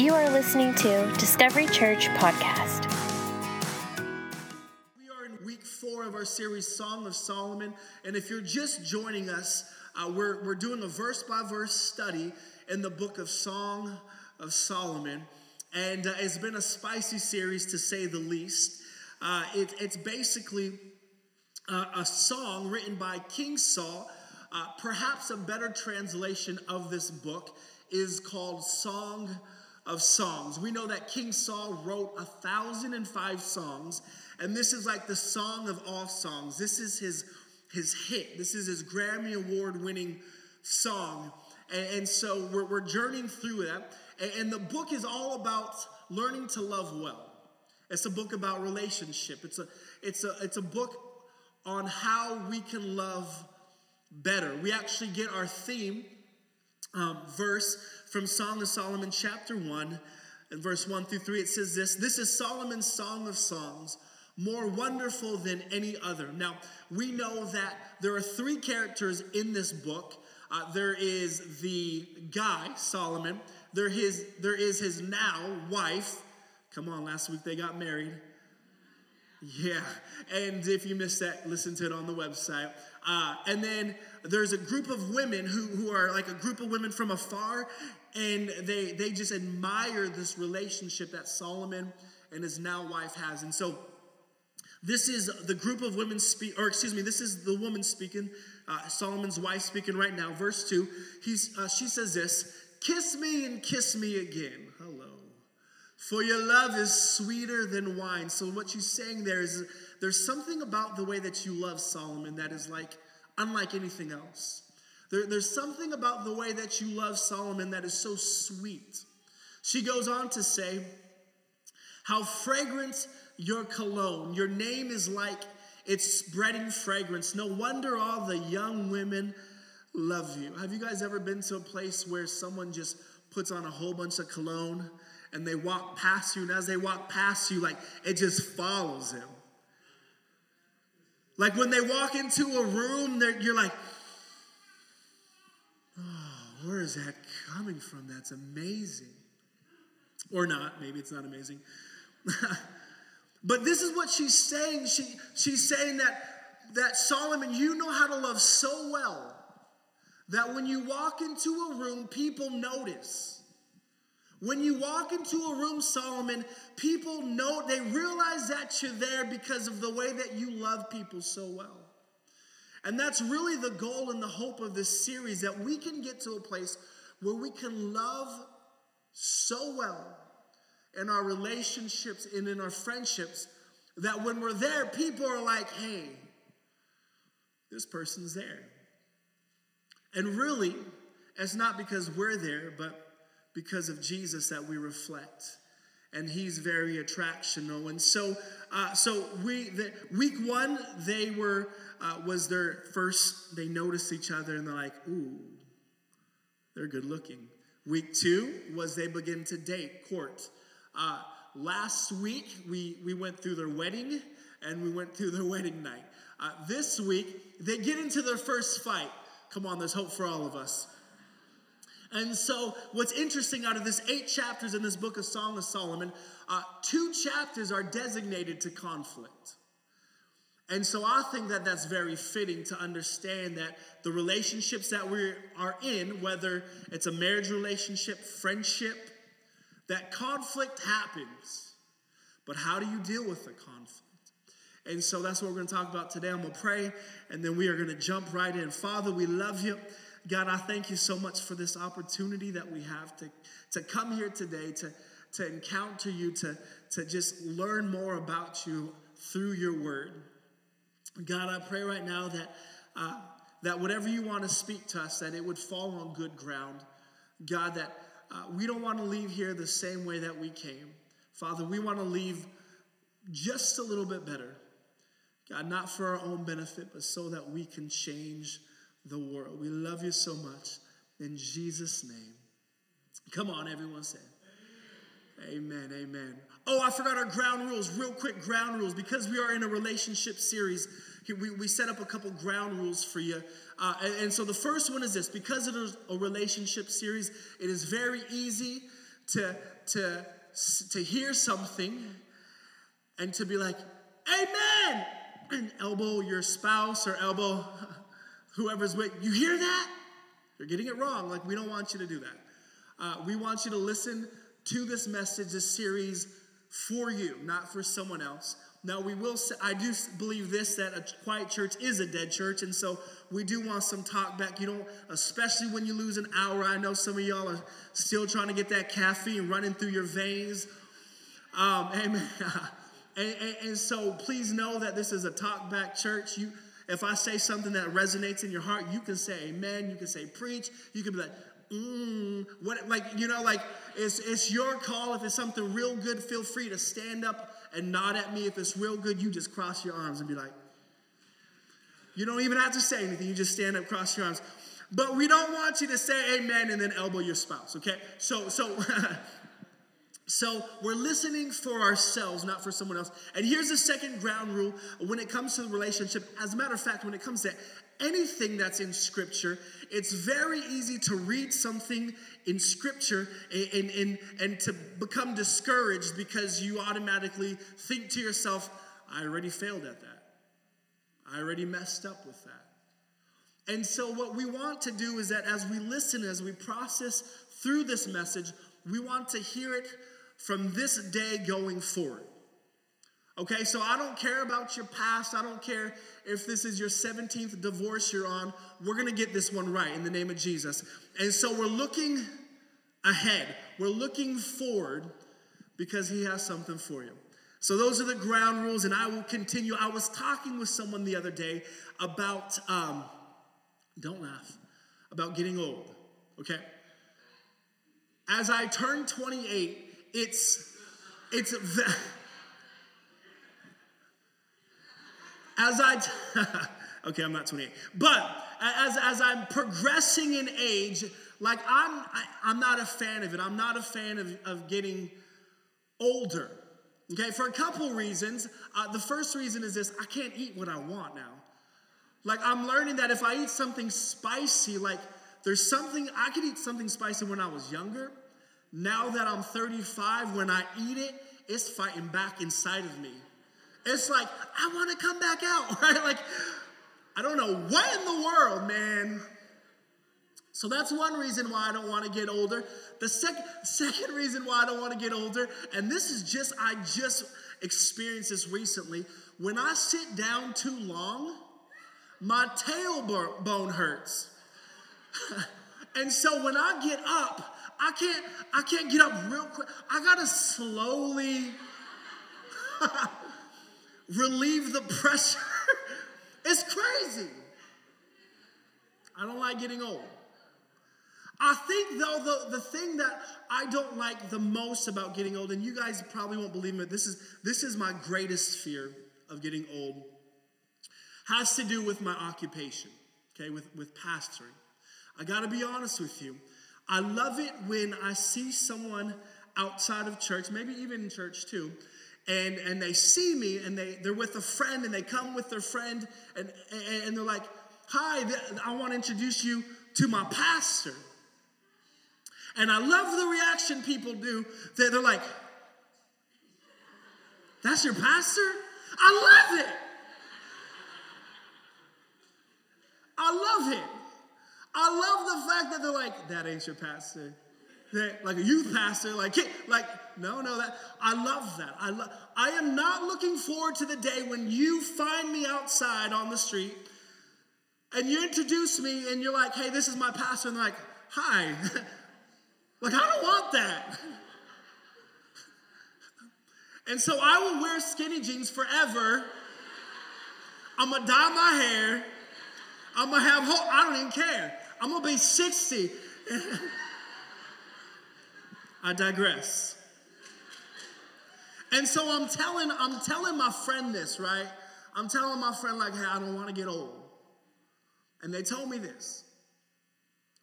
You are listening to Discovery Church Podcast. We are in week four of our series, Song of Solomon. And if you're just joining us, uh, we're, we're doing a verse by verse study in the book of Song of Solomon. And uh, it's been a spicy series to say the least. Uh, it, it's basically uh, a song written by King Saul. Uh, perhaps a better translation of this book is called Song of Songs. We know that King Saul wrote a thousand and five songs, and this is like the song of all songs. This is his, his hit, this is his Grammy Award winning song. And, and so we're, we're, journeying through that. And, and the book is all about learning to love well. It's a book about relationship. It's a, it's a, it's a book on how we can love better. We actually get our theme um, verse from Song of Solomon, chapter 1, and verse 1 through 3. It says this This is Solomon's Song of Songs, more wonderful than any other. Now, we know that there are three characters in this book. Uh, there is the guy, Solomon. There, his, there is his now wife. Come on, last week they got married. Yeah, and if you missed that, listen to it on the website. Uh, and then there's a group of women who, who are like a group of women from afar, and they, they just admire this relationship that Solomon and his now wife has. And so this is the group of women speak, or excuse me, this is the woman speaking, uh, Solomon's wife speaking right now. Verse 2, he's, uh, she says this Kiss me and kiss me again. For your love is sweeter than wine. So, what she's saying there is there's something about the way that you love Solomon that is like unlike anything else. There, there's something about the way that you love Solomon that is so sweet. She goes on to say, How fragrant your cologne. Your name is like it's spreading fragrance. No wonder all the young women love you. Have you guys ever been to a place where someone just puts on a whole bunch of cologne and they walk past you, and as they walk past you, like it just follows them? Like when they walk into a room, you're like, oh, where is that coming from? That's amazing. Or not, maybe it's not amazing. but this is what she's saying. She, she's saying that, that Solomon, you know how to love so well that when you walk into a room, people notice. When you walk into a room, Solomon, people know, they realize that you're there because of the way that you love people so well. And that's really the goal and the hope of this series that we can get to a place where we can love so well in our relationships and in our friendships that when we're there, people are like, hey, this person's there. And really, it's not because we're there, but because of Jesus that we reflect. And he's very attractional. And so, uh, so we the, week one they were uh, was their first. They noticed each other and they're like, "Ooh, they're good looking." Week two was they begin to date, court. Uh, last week we we went through their wedding and we went through their wedding night. Uh, this week they get into their first fight. Come on, there's hope for all of us. And so, what's interesting out of this eight chapters in this book of Song of Solomon, uh, two chapters are designated to conflict. And so, I think that that's very fitting to understand that the relationships that we are in, whether it's a marriage relationship, friendship, that conflict happens. But how do you deal with the conflict? And so that's what we're going to talk about today. I'm going to pray, and then we are going to jump right in. Father, we love you. God, I thank you so much for this opportunity that we have to, to come here today, to, to encounter you, to, to just learn more about you through your word. God, I pray right now that, uh, that whatever you want to speak to us, that it would fall on good ground. God, that uh, we don't want to leave here the same way that we came. Father, we want to leave just a little bit better. God, not for our own benefit, but so that we can change the world. We love you so much. In Jesus' name. Come on, everyone say. Amen, amen. Oh, I forgot our ground rules. Real quick, ground rules. Because we are in a relationship series, we, we set up a couple ground rules for you. Uh, and, and so the first one is this because it is a relationship series, it is very easy to, to, to hear something and to be like, Amen! And elbow your spouse or elbow whoever's with you. Hear that? You're getting it wrong. Like, we don't want you to do that. Uh, we want you to listen to this message, this series for you, not for someone else. Now, we will say, I do believe this that a quiet church is a dead church, and so we do want some talk back. You know, especially when you lose an hour. I know some of y'all are still trying to get that caffeine running through your veins. Um, amen. and, and, and so please know that this is a talk back church. You, if I say something that resonates in your heart, you can say amen. You can say preach. You can be like, mm, what, like, you know, like it's, it's your call. If it's something real good, feel free to stand up and nod at me. If it's real good, you just cross your arms and be like, you don't even have to say anything. You just stand up, cross your arms. But we don't want you to say amen and then elbow your spouse, okay? So, so, so we're listening for ourselves, not for someone else. And here's the second ground rule when it comes to the relationship. As a matter of fact, when it comes to anything that's in Scripture, it's very easy to read something in Scripture and, and, and to become discouraged because you automatically think to yourself, I already failed at that. I already messed up with that. And so, what we want to do is that as we listen, as we process through this message, we want to hear it from this day going forward. Okay, so I don't care about your past. I don't care if this is your 17th divorce you're on. We're going to get this one right in the name of Jesus. And so we're looking ahead, we're looking forward because He has something for you. So those are the ground rules, and I will continue. I was talking with someone the other day about, um, don't laugh, about getting old, okay? As I turn 28, it's, it's, as I, okay, I'm not 28, but as, as I'm progressing in age, like I'm, I, am i am not a fan of it. I'm not a fan of, of getting older. Okay, for a couple reasons. Uh, the first reason is this I can't eat what I want now. Like, I'm learning that if I eat something spicy, like, there's something, I could eat something spicy when I was younger. Now that I'm 35, when I eat it, it's fighting back inside of me. It's like, I want to come back out, right? Like, I don't know what in the world, man. So that's one reason why I don't want to get older. The second, second reason why I don't want to get older, and this is just, I just experienced this recently. When I sit down too long, my tailbone hurts. and so when I get up, I can't, I can't get up real quick. I gotta slowly relieve the pressure. it's crazy. I don't like getting old. I think, though, the, the thing that I don't like the most about getting old, and you guys probably won't believe me, this is, this is my greatest fear of getting old, has to do with my occupation, okay, with, with pastoring. I gotta be honest with you. I love it when I see someone outside of church, maybe even in church too, and, and they see me and they, they're with a friend and they come with their friend and, and, and they're like, Hi, I want to introduce you to my pastor. And I love the reaction people do. They're, they're like, That's your pastor? I love it. I love it. I love the fact that they're like, That ain't your pastor. They're like a youth pastor, like, like, no, no, that I love that. I love I am not looking forward to the day when you find me outside on the street and you introduce me and you're like, hey, this is my pastor, and like, hi. Like, I don't want that. And so I will wear skinny jeans forever. I'm gonna dye my hair. I'm gonna have whole, I don't even care. I'm gonna be 60. I digress. And so I'm telling, I'm telling my friend this, right? I'm telling my friend, like, hey, I don't want to get old. And they told me this.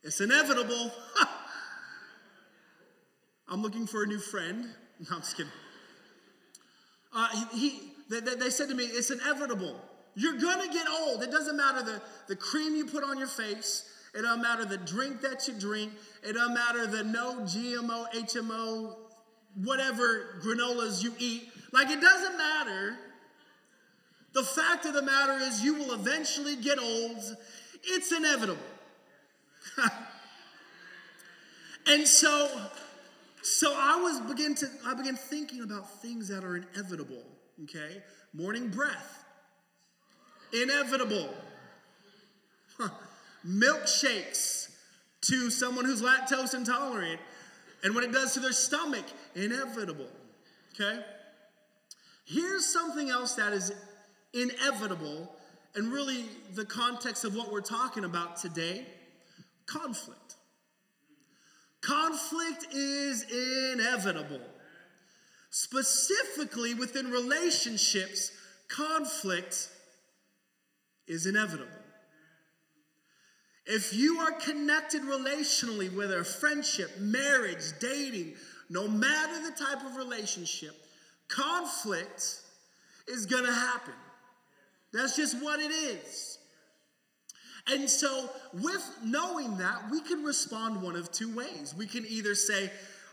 It's inevitable. I'm looking for a new friend. No, I'm just kidding. Uh, he, he they, they said to me, it's inevitable. You're gonna get old. It doesn't matter the, the cream you put on your face. It doesn't matter the drink that you drink. It doesn't matter the no GMO, HMO whatever granolas you eat. Like, it doesn't matter. The fact of the matter is, you will eventually get old. It's inevitable. and so, so I was begin to I began thinking about things that are inevitable. Okay, morning breath, inevitable. Huh. Milkshakes to someone who's lactose intolerant, and what it does to their stomach, inevitable. Okay. Here's something else that is inevitable, and really the context of what we're talking about today conflict. Conflict is inevitable. Specifically within relationships, conflict is inevitable. If you are connected relationally, whether friendship, marriage, dating, no matter the type of relationship, conflict is gonna happen. That's just what it is. And so, with knowing that, we can respond one of two ways. We can either say,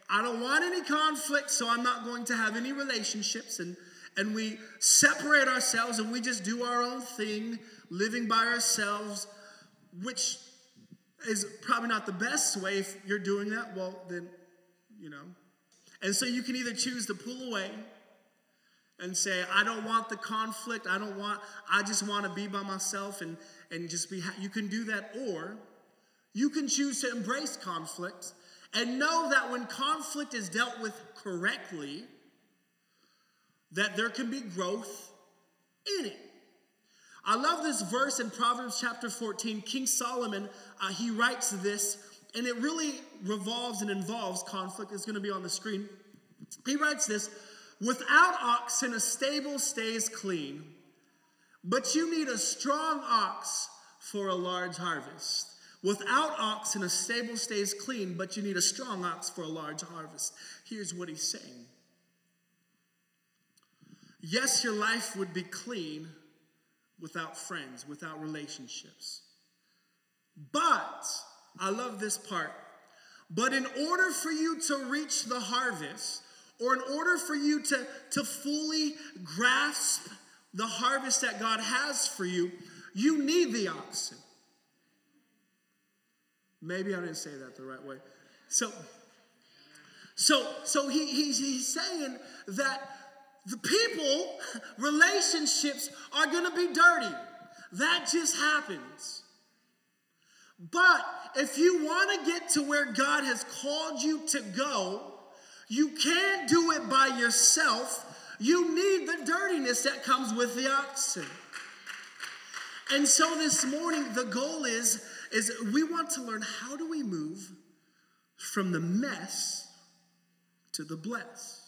I don't want any conflict, so I'm not going to have any relationships, and, and we separate ourselves and we just do our own thing, living by ourselves, which is probably not the best way. If you're doing that, well, then, you know. And so you can either choose to pull away and say, I don't want the conflict. I don't want, I just want to be by myself and, and just be, you can do that. Or you can choose to embrace conflict and know that when conflict is dealt with correctly, that there can be growth in it. I love this verse in Proverbs chapter 14. King Solomon, uh, he writes this, and it really revolves and involves conflict. It's going to be on the screen. He writes this Without oxen, a stable stays clean, but you need a strong ox for a large harvest. Without oxen, a stable stays clean, but you need a strong ox for a large harvest. Here's what he's saying Yes, your life would be clean without friends, without relationships. But, I love this part, but in order for you to reach the harvest, or in order for you to, to fully grasp the harvest that God has for you, you need the oxen. Maybe I didn't say that the right way. So, so, so he, he's, he's saying that the people, relationships are going to be dirty. That just happens. But if you want to get to where God has called you to go, you can't do it by yourself. You need the dirtiness that comes with the oxen. And so this morning, the goal is, is we want to learn how do we move from the mess to the blessed.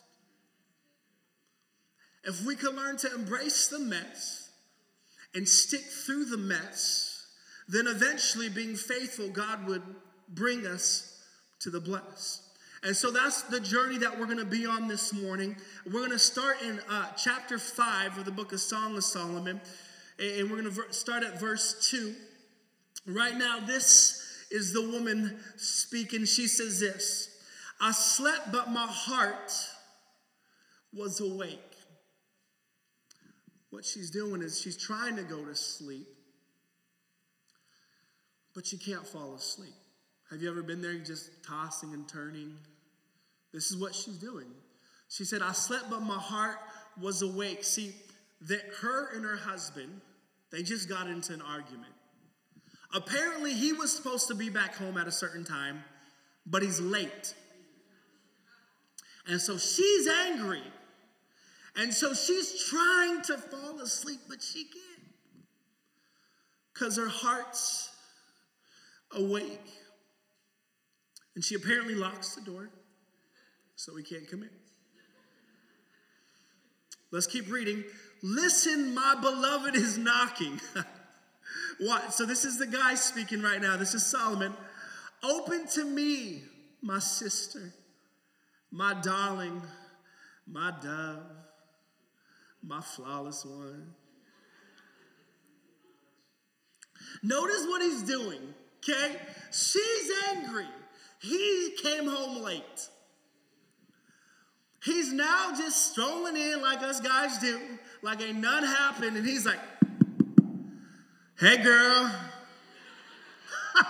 If we can learn to embrace the mess and stick through the mess, then eventually, being faithful, God would bring us to the blessed. And so that's the journey that we're going to be on this morning. We're going to start in uh, chapter 5 of the book of Song of Solomon. And we're going to start at verse 2. Right now, this is the woman speaking. She says this I slept, but my heart was awake. What she's doing is she's trying to go to sleep, but she can't fall asleep. Have you ever been there just tossing and turning? This is what she's doing. She said, I slept, but my heart was awake. See, that her and her husband, they just got into an argument. Apparently, he was supposed to be back home at a certain time, but he's late. And so she's angry. And so she's trying to fall asleep, but she can't. Because her heart's awake. And she apparently locks the door, so he can't come in. Let's keep reading. Listen, my beloved is knocking. what? So this is the guy speaking right now. This is Solomon. Open to me, my sister, my darling, my dove my flawless one. Notice what he's doing, okay? She's angry. He came home late. He's now just strolling in like us guys do, like ain't none happened, and he's like, hey girl.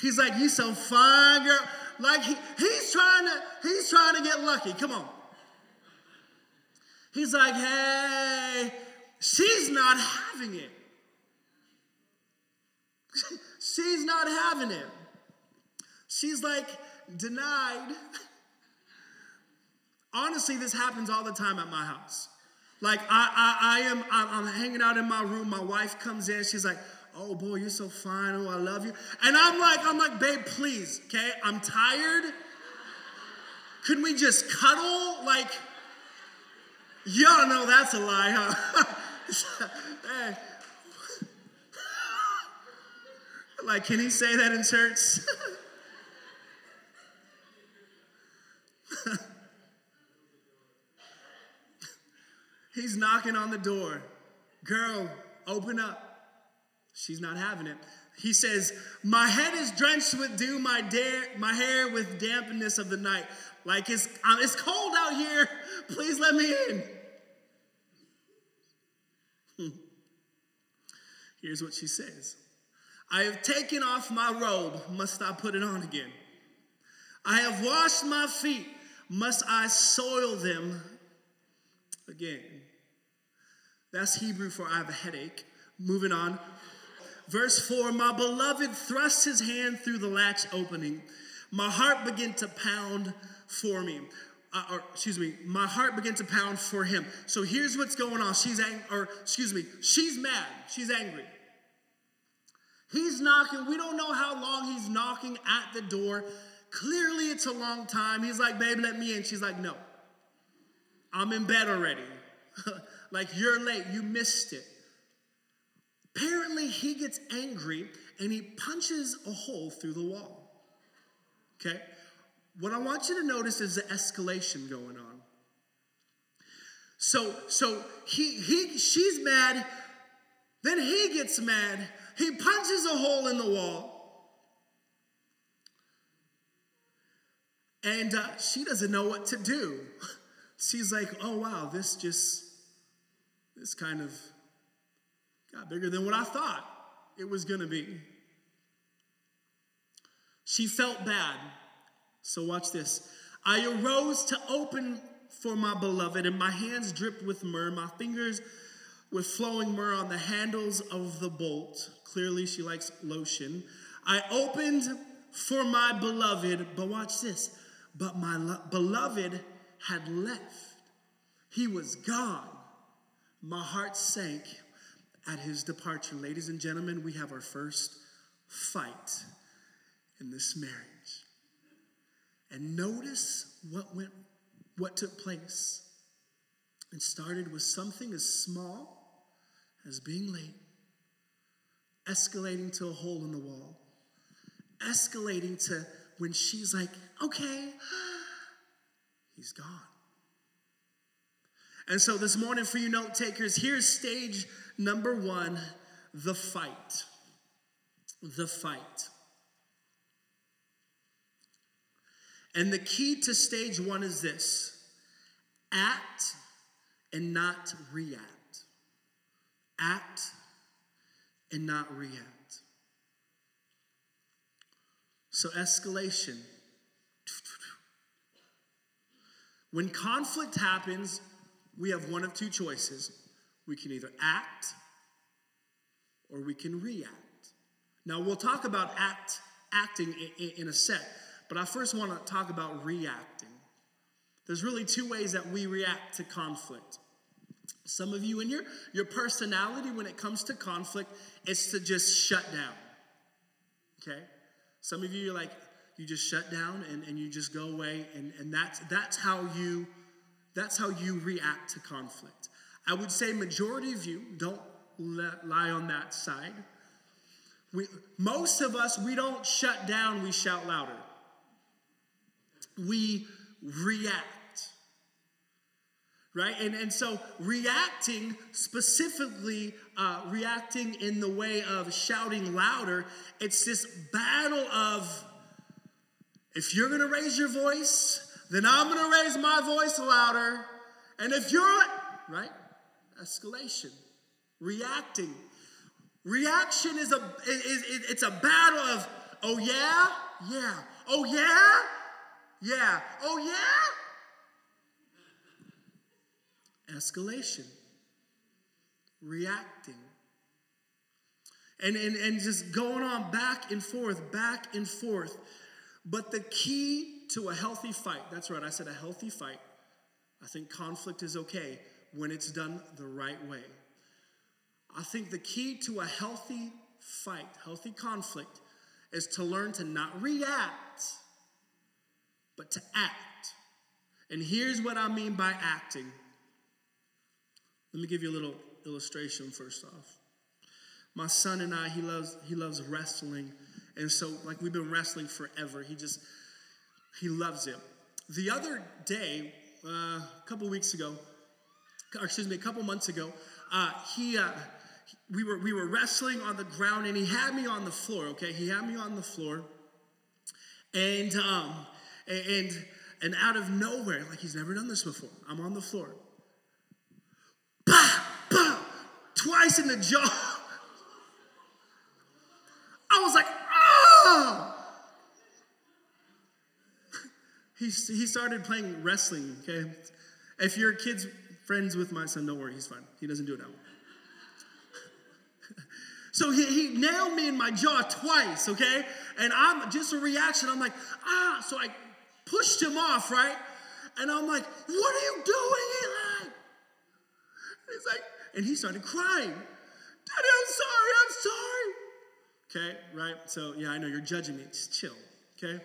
he's like, you so fine, girl. Like he, he's trying to, he's trying to get lucky. Come on. He's like, hey, she's not having it. she's not having it. She's like denied. Honestly, this happens all the time at my house. Like I, I, I am, I'm, I'm hanging out in my room. My wife comes in. She's like, "Oh boy, you're so fine. Oh, I love you." And I'm like, I'm like, babe, please, okay? I'm tired. Could we just cuddle? Like, y'all know that's a lie, huh? hey. Like, can he say that in church? He's knocking on the door. Girl, open up. She's not having it. He says, My head is drenched with dew, my, my hair with dampness of the night. Like it's, um, it's cold out here. Please let me in. Hmm. Here's what she says I have taken off my robe. Must I put it on again? I have washed my feet. Must I soil them again? That's Hebrew for I have a headache. Moving on. Verse 4 My beloved thrust his hand through the latch opening. My heart began to pound for me. Uh, or excuse me, my heart began to pound for him. So here's what's going on. She's angry, or excuse me, she's mad. She's angry. He's knocking. We don't know how long he's knocking at the door. Clearly, it's a long time. He's like, babe, let me in. She's like, no. I'm in bed already. like, you're late. You missed it. Apparently, he gets angry and he punches a hole through the wall. Okay? What I want you to notice is the escalation going on. So, so he, he, she's mad, then he gets mad, he punches a hole in the wall. And uh, she doesn't know what to do. She's like, oh wow, this just, this kind of got bigger than what I thought it was gonna be. She felt bad. So watch this. I arose to open for my beloved, and my hands dripped with myrrh, my fingers with flowing myrrh on the handles of the bolt. Clearly, she likes lotion. I opened for my beloved, but watch this. But my lo- beloved had left. He was gone. My heart sank at his departure. Ladies and gentlemen, we have our first fight in this marriage. And notice what went what took place. It started with something as small as being late, escalating to a hole in the wall, escalating to when she's like, okay, he's gone. And so this morning, for you note takers, here's stage number one the fight. The fight. And the key to stage one is this act and not react. Act and not react. So, escalation. When conflict happens, we have one of two choices. We can either act or we can react. Now, we'll talk about act, acting in, a sec. But I first want to talk about reacting. There's really two ways that we react to conflict. Some of you in your, your personality when it comes to conflict, is to just shut down. Okay? Some of you are like, you just shut down and, and you just go away, and, and that's that's how you that's how you react to conflict. I would say majority of you don't lie on that side. We, most of us, we don't shut down, we shout louder we react. Right? And, and so reacting, specifically uh, reacting in the way of shouting louder, it's this battle of if you're gonna raise your voice, then I'm gonna raise my voice louder. And if you're, right? Escalation, reacting. Reaction is a is, is it's a battle of oh yeah, yeah, oh yeah, yeah, oh yeah. Escalation, reacting. And, and, and just going on back and forth, back and forth. But the key to a healthy fight, that's right, I said a healthy fight. I think conflict is okay when it's done the right way. I think the key to a healthy fight, healthy conflict, is to learn to not react, but to act. And here's what I mean by acting. Let me give you a little illustration first off. My son and I, he loves he loves wrestling, and so like we've been wrestling forever. He just he loves it. The other day, uh, a couple weeks ago, or excuse me, a couple months ago, uh, he uh, we were we were wrestling on the ground, and he had me on the floor. Okay, he had me on the floor, and um, and and out of nowhere, like he's never done this before, I'm on the floor. Bah, bah, twice in the jaw. I was like, oh! He, he started playing wrestling, okay? If your kid's friends with my son, don't worry, he's fine. He doesn't do it now. So he, he nailed me in my jaw twice, okay? And I'm just a reaction. I'm like, ah. So I pushed him off, right? And I'm like, what are you doing, Eli? And he's like, and he started crying. Daddy, I'm sorry, I'm sorry. Okay, right? So yeah, I know you're judging me. Just chill, okay?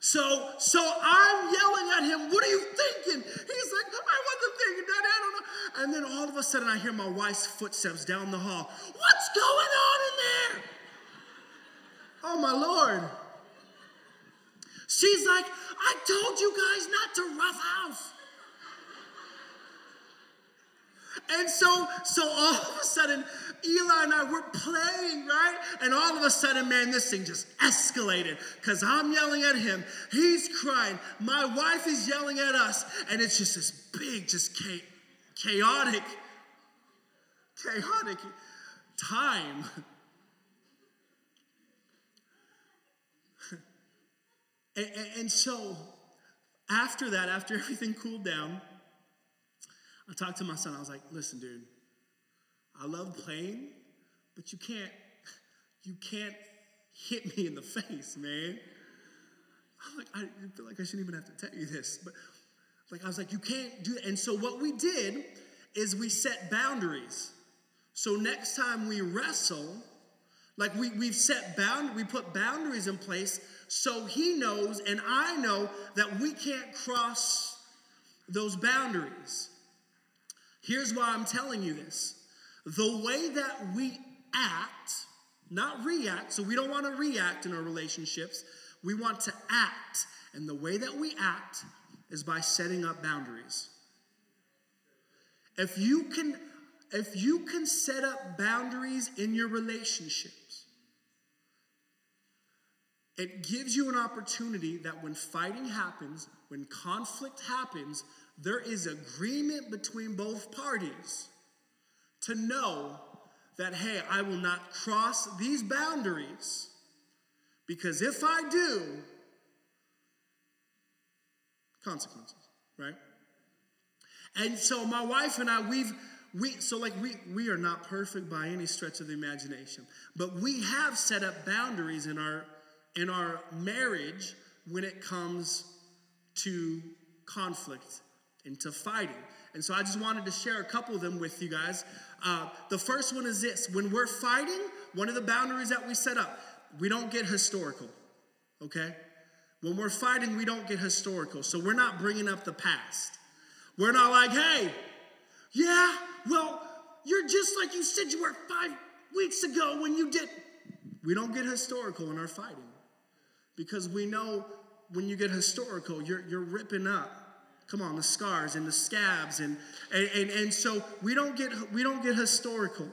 So, so I'm yelling at him, what are you thinking? He's like, I wasn't thinking, Daddy, I don't know. And then all of a sudden I hear my wife's footsteps down the hall. What's going on in there? Oh my Lord. She's like, I told you guys not to rough house. And so, so all of a sudden, Eli and I were playing, right? And all of a sudden, man, this thing just escalated because I'm yelling at him. He's crying. My wife is yelling at us. And it's just this big, just chaotic, chaotic time. and, and, so, after that, after everything cooled down, I talked to my son. I was like, listen, dude, I love playing, but you can't, you can't hit me in the face, man. I'm like, I feel like I shouldn't even have to tell you this, but like I was like, you can't do it. And so what we did is we set boundaries. So next time we wrestle, like we, we've set bound, we put boundaries in place so he knows and I know that we can't cross those boundaries. Here's why I'm telling you this the way that we act, not react, so we don't want to react in our relationships, we want to act. And the way that we act is by setting up boundaries. If you can if you can set up boundaries in your relationships, it gives you an opportunity that when fighting happens, when conflict happens, there is agreement between both parties to know that, hey, I will not cross these boundaries because if I do, consequences, right? And so my wife and I, we've, we, so like we, we are not perfect by any stretch of the imagination, but we have set up boundaries in our, in our marriage when it comes to conflict and to fighting. And so I just wanted to share a couple of them with you guys. Uh, the first one is this when we're fighting, one of the boundaries that we set up, we don't get historical, okay? When we're fighting, we don't get historical. So we're not bringing up the past. We're not like, hey, yeah, well, you're just like you said you were five weeks ago when you did. We don't get historical in our fighting because we know when you get historical, you're, you're ripping up come on the scars and the scabs and, and and, and so we don't get we don't get historical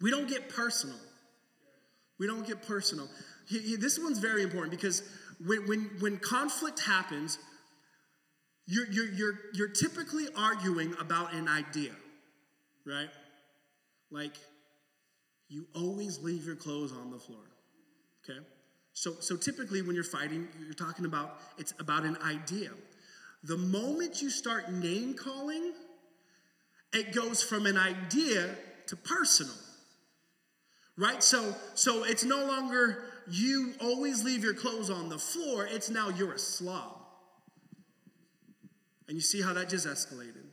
we don't get personal we don't get personal he, he, this one's very important because when, when, when conflict happens, you're, you're, you're, you're typically arguing about an idea, right? Like, you always leave your clothes on the floor, okay? So, so typically when you're fighting, you're talking about, it's about an idea. The moment you start name calling, it goes from an idea to personal. Right? So so it's no longer you always leave your clothes on the floor, it's now you're a slob. And you see how that just escalated.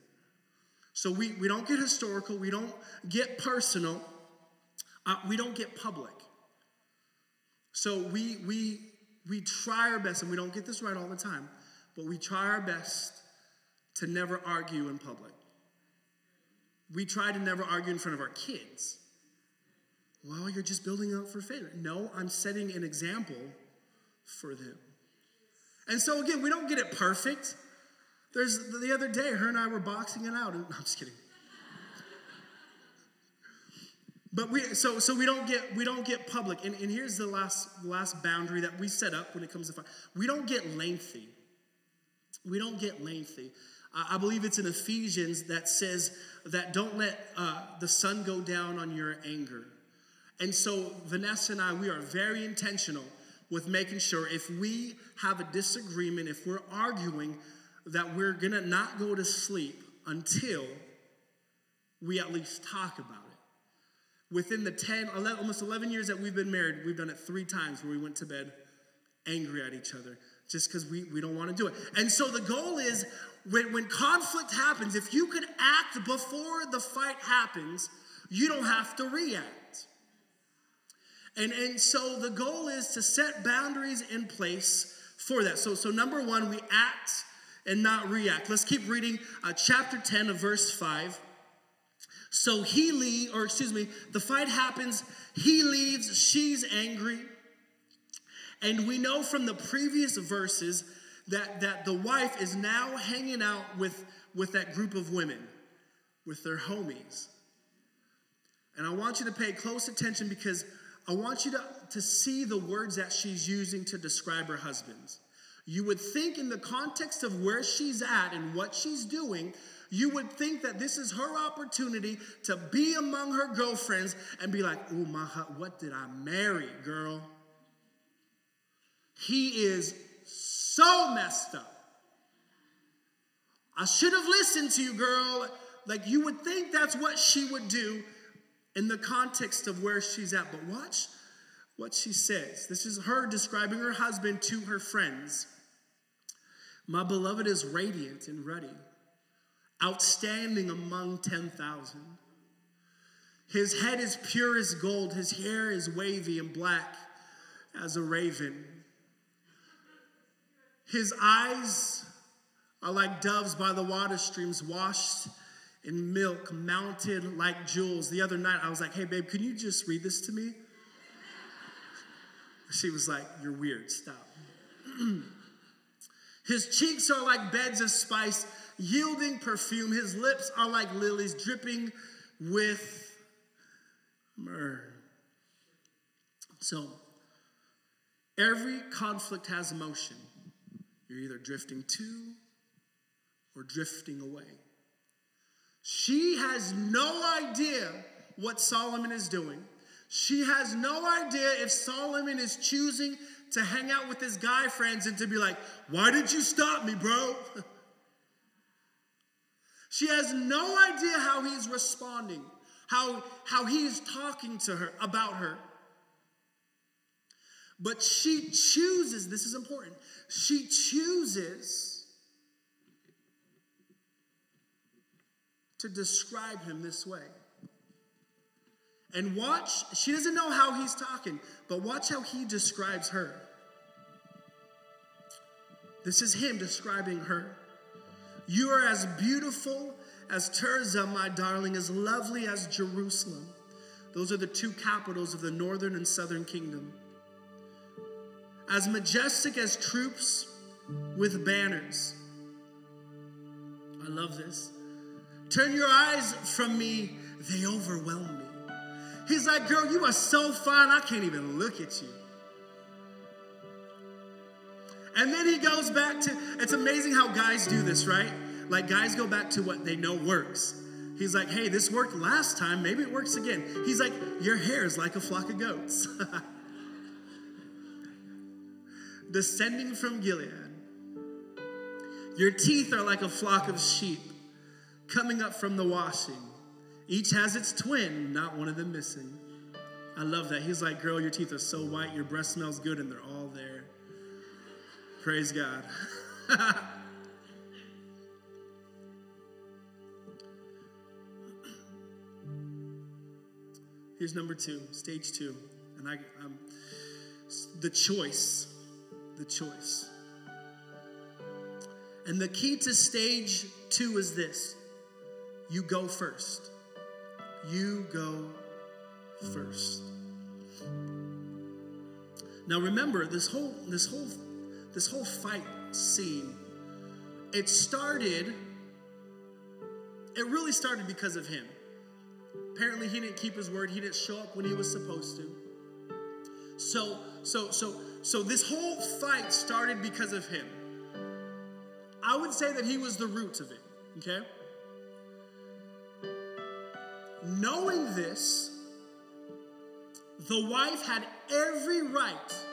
So we, we don't get historical, we don't get personal, uh, we don't get public. So we we we try our best, and we don't get this right all the time, but we try our best to never argue in public. We try to never argue in front of our kids. Well, you're just building up for failure. No, I'm setting an example for them. And so again, we don't get it perfect. There's the other day, her and I were boxing it out. And, no, I'm just kidding. But we so so we don't get we don't get public. And, and here's the last last boundary that we set up when it comes to fight. We don't get lengthy. We don't get lengthy. I believe it's in Ephesians that says that don't let uh, the sun go down on your anger. And so, Vanessa and I, we are very intentional with making sure if we have a disagreement, if we're arguing, that we're gonna not go to sleep until we at least talk about it. Within the 10, 11, almost 11 years that we've been married, we've done it three times where we went to bed angry at each other just because we, we don't want to do it. And so the goal is when, when conflict happens, if you can act before the fight happens, you don't have to react. And, and so the goal is to set boundaries in place for that. So, so number one, we act and not react. Let's keep reading uh, chapter 10 of verse 5. So he leaves, or excuse me, the fight happens, he leaves, she's angry. And we know from the previous verses that, that the wife is now hanging out with, with that group of women, with their homies. And I want you to pay close attention because I want you to, to see the words that she's using to describe her husbands. You would think, in the context of where she's at and what she's doing, you would think that this is her opportunity to be among her girlfriends and be like, oh, my, what did I marry, girl? He is so messed up. I should have listened to you, girl. Like you would think that's what she would do in the context of where she's at. But watch what she says. This is her describing her husband to her friends. My beloved is radiant and ruddy, outstanding among 10,000. His head is pure as gold, his hair is wavy and black as a raven. His eyes are like doves by the water streams, washed in milk, mounted like jewels. The other night, I was like, hey, babe, can you just read this to me? She was like, you're weird, stop. His cheeks are like beds of spice, yielding perfume. His lips are like lilies, dripping with myrrh. So, every conflict has emotion. You're either drifting to or drifting away. She has no idea what Solomon is doing. She has no idea if Solomon is choosing to hang out with his guy friends and to be like, Why did you stop me, bro? she has no idea how he's responding, how, how he's talking to her about her. But she chooses, this is important, she chooses to describe him this way. And watch, she doesn't know how he's talking, but watch how he describes her. This is him describing her. You are as beautiful as Tirzah, my darling, as lovely as Jerusalem. Those are the two capitals of the northern and southern kingdom as majestic as troops with banners. I love this. Turn your eyes from me, they overwhelm me. He's like, Girl, you are so fine, I can't even look at you. And then he goes back to, it's amazing how guys do this, right? Like guys go back to what they know works. He's like, hey, this worked last time, maybe it works again. He's like, your hair is like a flock of goats. Descending from Gilead. Your teeth are like a flock of sheep coming up from the washing. Each has its twin, not one of them missing. I love that. He's like, girl, your teeth are so white, your breath smells good, and they're all there. Praise God. Here's number two, stage two. And I, the choice, the choice. And the key to stage two is this you go first. You go first. Now remember this whole this whole this whole fight scene it started it really started because of him. Apparently he didn't keep his word. He didn't show up when he was supposed to. So so so so this whole fight started because of him. I would say that he was the root of it, okay? Knowing this, the wife had every right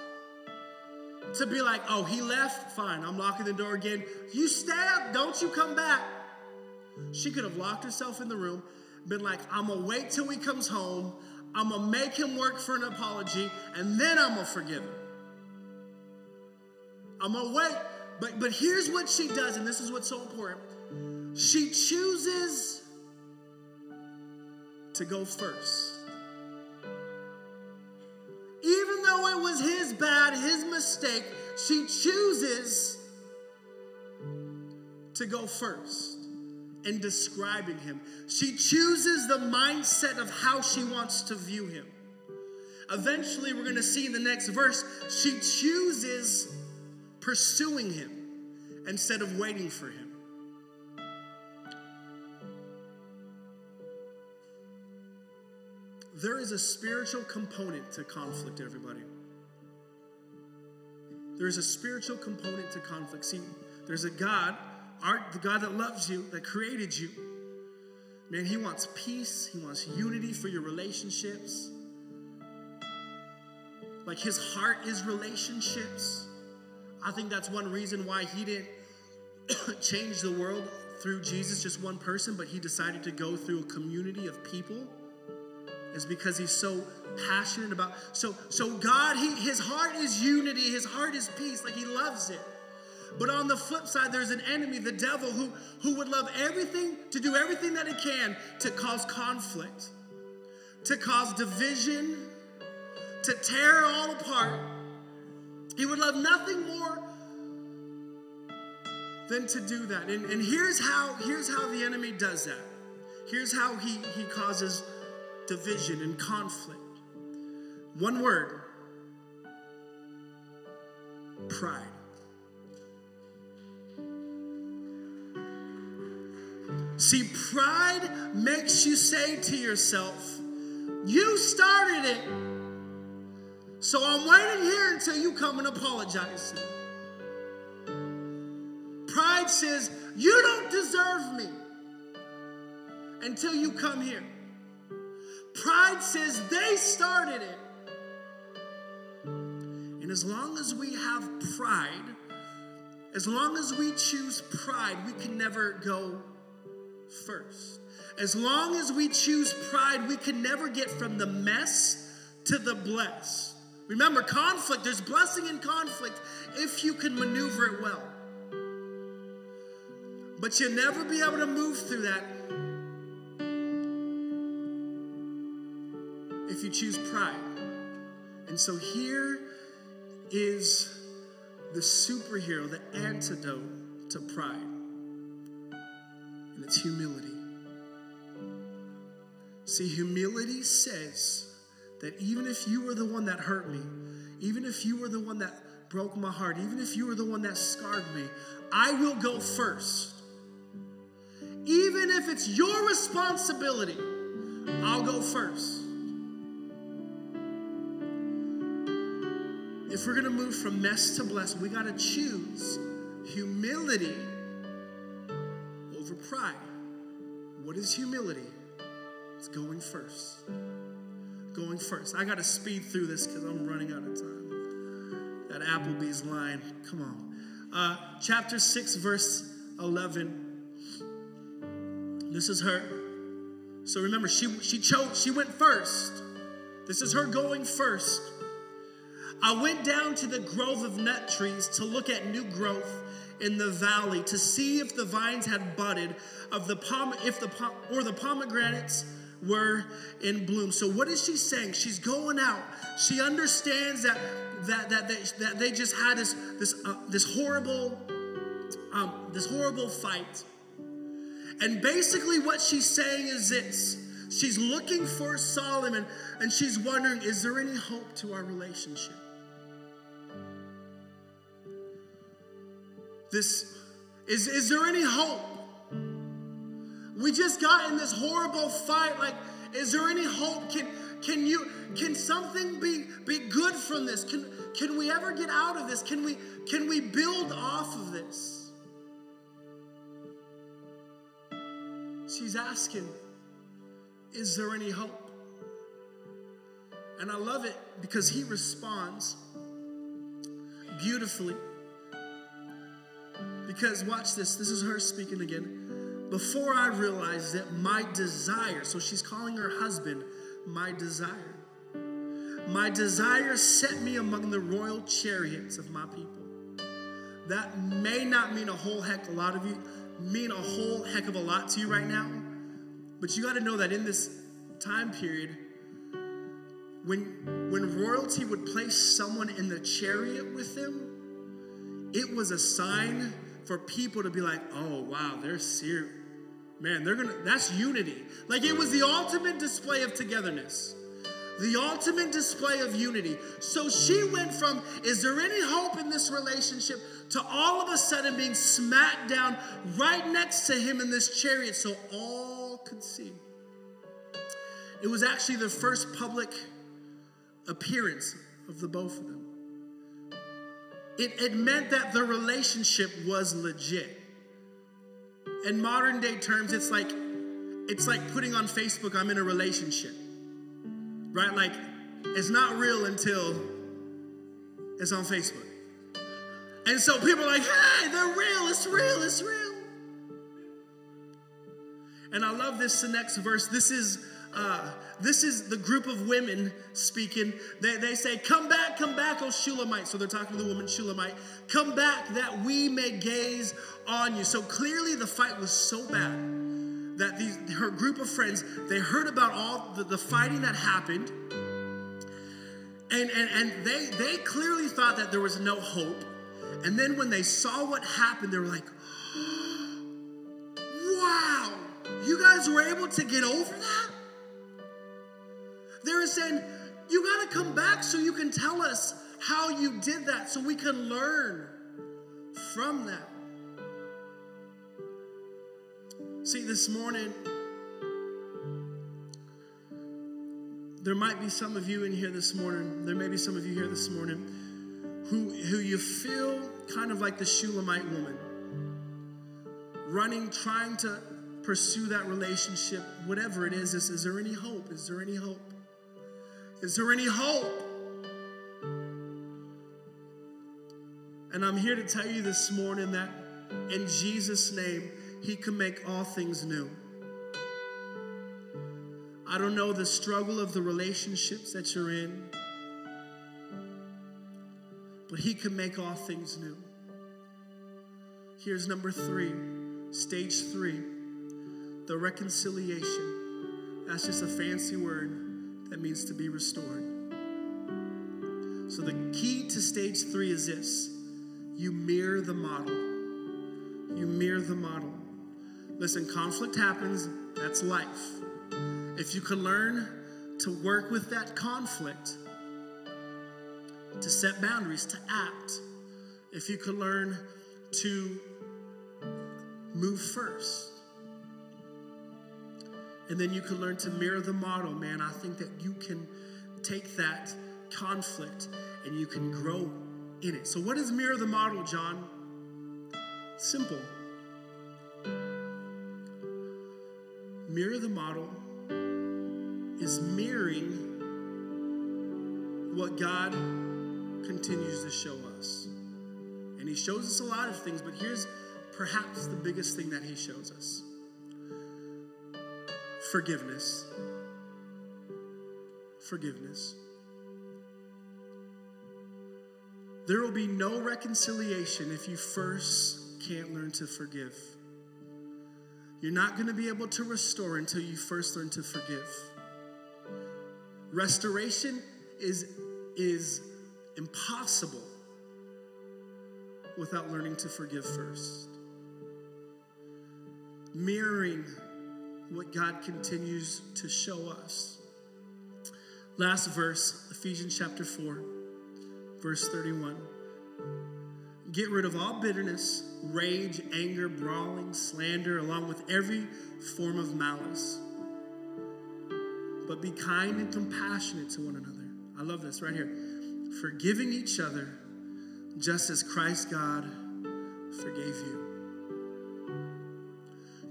to be like, oh, he left? Fine, I'm locking the door again. You stay up, don't you come back. She could have locked herself in the room, been like, I'm gonna wait till he comes home, I'm gonna make him work for an apology, and then I'm gonna forgive him. I'm gonna wait. But but here's what she does, and this is what's so important. She chooses to go first. Even though it was his bad, his mistake, she chooses to go first in describing him. She chooses the mindset of how she wants to view him. Eventually, we're going to see in the next verse, she chooses pursuing him instead of waiting for him. There is a spiritual component to conflict, everybody. There is a spiritual component to conflict. See, there's a God, our, the God that loves you, that created you. Man, He wants peace, He wants unity for your relationships. Like His heart is relationships. I think that's one reason why He didn't change the world through Jesus, just one person, but He decided to go through a community of people is because he's so passionate about so so god he, his heart is unity his heart is peace like he loves it. But on the flip side there's an enemy the devil who who would love everything to do everything that he can to cause conflict to cause division to tear all apart. He would love nothing more than to do that. And, and here's how here's how the enemy does that. Here's how he he causes division and conflict. One word pride. See, pride makes you say to yourself, You started it, so I'm waiting here until you come and apologize. Pride says, You don't deserve me until you come here. Pride says they started it. And as long as we have pride, as long as we choose pride, we can never go first. As long as we choose pride, we can never get from the mess to the blessed. Remember, conflict, there's blessing in conflict if you can maneuver it well. But you'll never be able to move through that you choose pride. And so here is the superhero, the antidote to pride, and it's humility. See, humility says that even if you were the one that hurt me, even if you were the one that broke my heart, even if you were the one that scarred me, I will go first. Even if it's your responsibility, I'll go first. If we're gonna move from mess to blessing, we gotta choose humility over pride. What is humility? It's going first. Going first. I gotta speed through this because I'm running out of time. That Applebee's line, come on. Uh, chapter 6, verse 11. This is her. So remember, she, she chose, she went first. This is her going first. I went down to the grove of nut trees to look at new growth in the valley to see if the vines had budded of the pom if the pom- or the pomegranates were in bloom. So what is she saying? She's going out. She understands that that that they, that they just had this this uh, this horrible um, this horrible fight. And basically what she's saying is this. She's looking for Solomon and she's wondering, is there any hope to our relationship? This is is there any hope? We just got in this horrible fight. Like, is there any hope? Can can you can something be be good from this? Can can we ever get out of this? Can we can we build off of this? She's asking, is there any hope? And I love it because he responds beautifully. Because watch this, this is her speaking again. Before I realized that my desire, so she's calling her husband my desire. My desire set me among the royal chariots of my people. That may not mean a whole heck a lot of you, mean a whole heck of a lot to you right now. But you got to know that in this time period, when, when royalty would place someone in the chariot with them, it was a sign for people to be like, oh, wow, they're serious. Man, they're gonna, that's unity. Like it was the ultimate display of togetherness, the ultimate display of unity. So she went from, is there any hope in this relationship, to all of a sudden being smacked down right next to him in this chariot so all could see. It was actually the first public appearance of the both of them. It, it meant that the relationship was legit. In modern day terms, it's like it's like putting on Facebook, I'm in a relationship. Right? Like it's not real until it's on Facebook. And so people are like, hey, they're real, it's real, it's real. And I love this next verse. This is uh, this is the group of women speaking. They, they say, Come back, come back, O Shulamite. So they're talking to the woman Shulamite. Come back that we may gaze on you. So clearly the fight was so bad that these, her group of friends, they heard about all the, the fighting that happened. And, and, and they, they clearly thought that there was no hope. And then when they saw what happened, they were like, wow, you guys were able to get over that? They're saying, You got to come back so you can tell us how you did that, so we can learn from that. See, this morning, there might be some of you in here this morning, there may be some of you here this morning who, who you feel kind of like the Shulamite woman, running, trying to pursue that relationship, whatever it is. Is, is there any hope? Is there any hope? Is there any hope? And I'm here to tell you this morning that in Jesus' name, He can make all things new. I don't know the struggle of the relationships that you're in, but He can make all things new. Here's number three, stage three the reconciliation. That's just a fancy word that means to be restored. So the key to stage three is this you mirror the model. You mirror the model. Listen, conflict happens, that's life. If you can learn to work with that conflict, to set boundaries, to act, if you can learn to move first, and then you can learn to mirror the model, man. I think that you can take that conflict and you can grow in it. So, what is mirror the model, John? Simple. Mirror the model is mirroring what God continues to show us. And He shows us a lot of things, but here's perhaps the biggest thing that He shows us forgiveness. Forgiveness. There will be no reconciliation if you first can't learn to forgive. You're not going to be able to restore until you first learn to forgive. Restoration is, is impossible without learning to forgive first. Mirroring what God continues to show us. Last verse, Ephesians chapter 4, verse 31. Get rid of all bitterness, rage, anger, brawling, slander, along with every form of malice. But be kind and compassionate to one another. I love this right here. Forgiving each other, just as Christ God forgave you.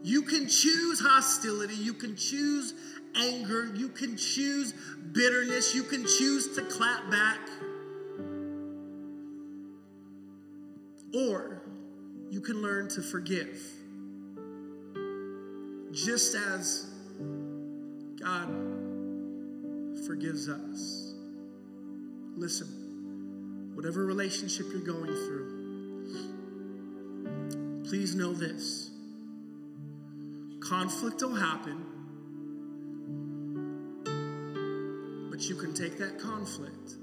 You can choose hostility, you can choose anger, you can choose bitterness, you can choose to clap back. Or you can learn to forgive. Just as God forgives us. Listen, whatever relationship you're going through, please know this conflict will happen, but you can take that conflict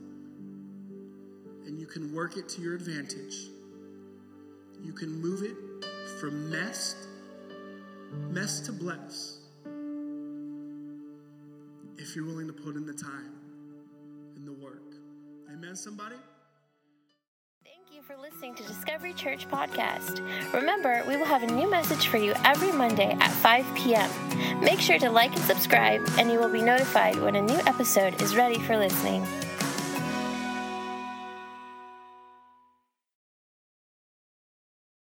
and you can work it to your advantage. You can move it from mess, mess to bless if you're willing to put in the time and the work. Amen, somebody? For listening to Discovery Church Podcast. Remember, we will have a new message for you every Monday at 5 p.m. Make sure to like and subscribe, and you will be notified when a new episode is ready for listening.